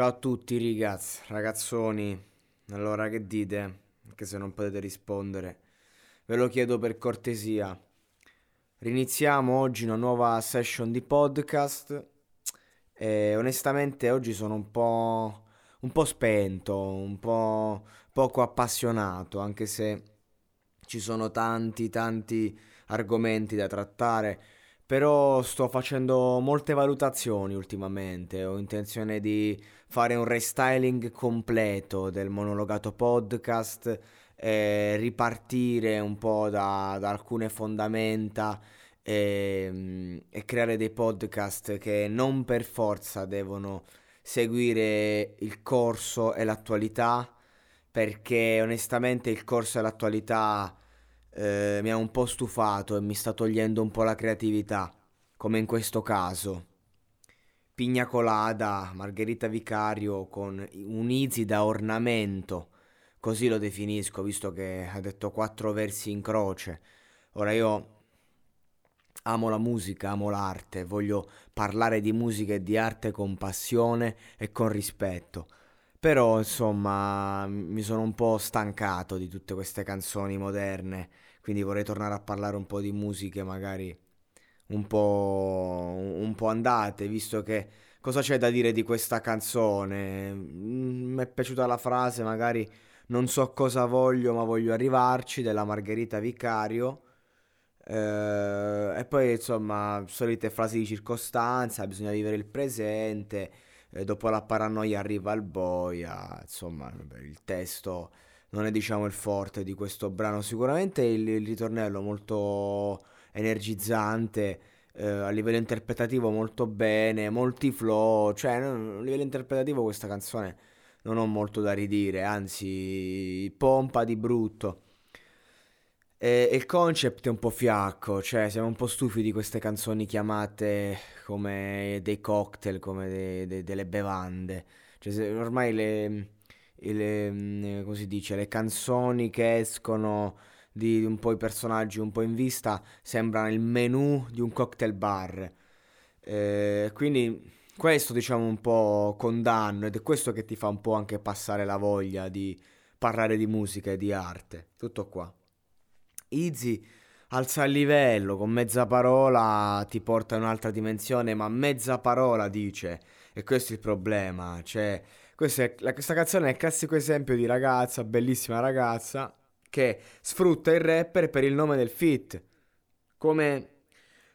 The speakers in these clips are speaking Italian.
Ciao a tutti ragazzi, ragazzoni. Allora che dite? Anche se non potete rispondere. Ve lo chiedo per cortesia. Riniziamo oggi una nuova session di podcast e onestamente oggi sono un po', un po' spento, un po' poco appassionato, anche se ci sono tanti tanti argomenti da trattare però sto facendo molte valutazioni ultimamente, ho intenzione di fare un restyling completo del monologato podcast, e ripartire un po' da, da alcune fondamenta e, mm, e creare dei podcast che non per forza devono seguire il corso e l'attualità, perché onestamente il corso e l'attualità eh, mi ha un po' stufato e mi sta togliendo un po' la creatività, come in questo caso. Pigna colada, Margherita Vicario con un easy da ornamento, così lo definisco, visto che ha detto quattro versi in croce. Ora io amo la musica, amo l'arte, voglio parlare di musica e di arte con passione e con rispetto. Però, insomma, mi sono un po' stancato di tutte queste canzoni moderne, quindi vorrei tornare a parlare un po' di musiche magari un po', un po' andate, visto che cosa c'è da dire di questa canzone? Mm, mi è piaciuta la frase, magari non so cosa voglio, ma voglio arrivarci, della Margherita Vicario. Eh, e poi, insomma, solite frasi di circostanza, bisogna vivere il presente eh, dopo la paranoia arriva il boia, insomma il testo non è diciamo il forte di questo brano, sicuramente il, il ritornello molto energizzante, eh, a livello interpretativo molto bene, molti flow, cioè a livello interpretativo questa canzone non ho molto da ridire, anzi pompa di brutto. E, il concept è un po' fiacco, cioè siamo un po' stufi di queste canzoni chiamate come dei cocktail, come de, de, delle bevande. Cioè, ormai le, le, mm, come si dice, le canzoni che escono di un po' i personaggi un po' in vista sembrano il menù di un cocktail bar. Eh, quindi questo diciamo un po' condanno ed è questo che ti fa un po' anche passare la voglia di parlare di musica e di arte. Tutto qua. Easy alza il livello, con mezza parola ti porta in un'altra dimensione, ma mezza parola dice, e questo è il problema, cioè, questa, è, la, questa canzone è il classico esempio di ragazza, bellissima ragazza, che sfrutta il rapper per il nome del fit, come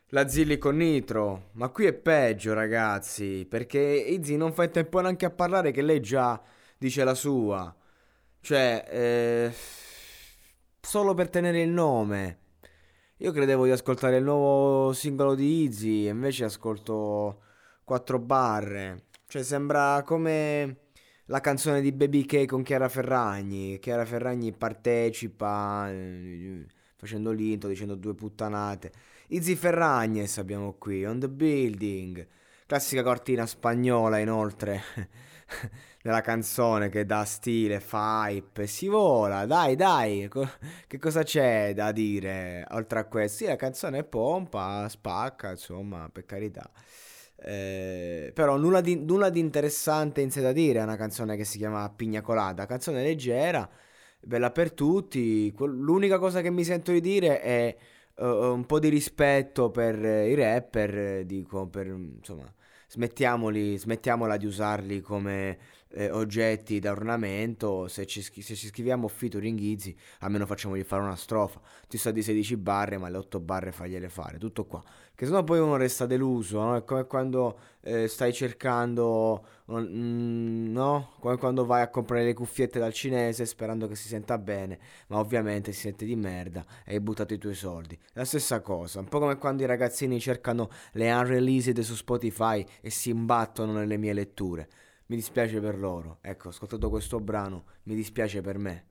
la Zilli con Nitro, ma qui è peggio ragazzi, perché Izzy non fa in tempo neanche a parlare che lei già dice la sua, cioè... Eh solo per tenere il nome. Io credevo di ascoltare il nuovo singolo di Easy, invece ascolto quattro barre. Cioè sembra come la canzone di Baby K con Chiara Ferragni. Chiara Ferragni partecipa eh, facendo l'intro, dicendo due puttanate. Easy Ferragnes abbiamo qui, on the building. Classica cortina spagnola inoltre nella canzone che dà stile, fa hype, si vola, dai dai, che cosa c'è da dire oltre a questo? Sì, la canzone pompa, spacca, insomma, per carità. Eh, però nulla di, nulla di, interessante in sé da dire, è una canzone che si chiama Pigna Colada, canzone leggera, bella per tutti, l'unica cosa che mi sento di dire è uh, un po' di rispetto per i rapper, dico, per insomma smettiamoli, smettiamola di usarli come eh, oggetti da ornamento, se ci, se ci scriviamo featuring Easy, almeno facciamogli fare una strofa. Ti sta di 16 barre, ma le 8 barre fagliele fare, tutto qua. Che sennò poi uno resta deluso, no? È come quando eh, stai cercando, mm, no? Come quando vai a comprare le cuffiette dal cinese sperando che si senta bene, ma ovviamente si sente di merda e hai buttato i tuoi soldi. La stessa cosa, un po' come quando i ragazzini cercano le unreleased su Spotify e si imbattono nelle mie letture mi dispiace per loro. Ecco, ascoltato questo brano, mi dispiace per me.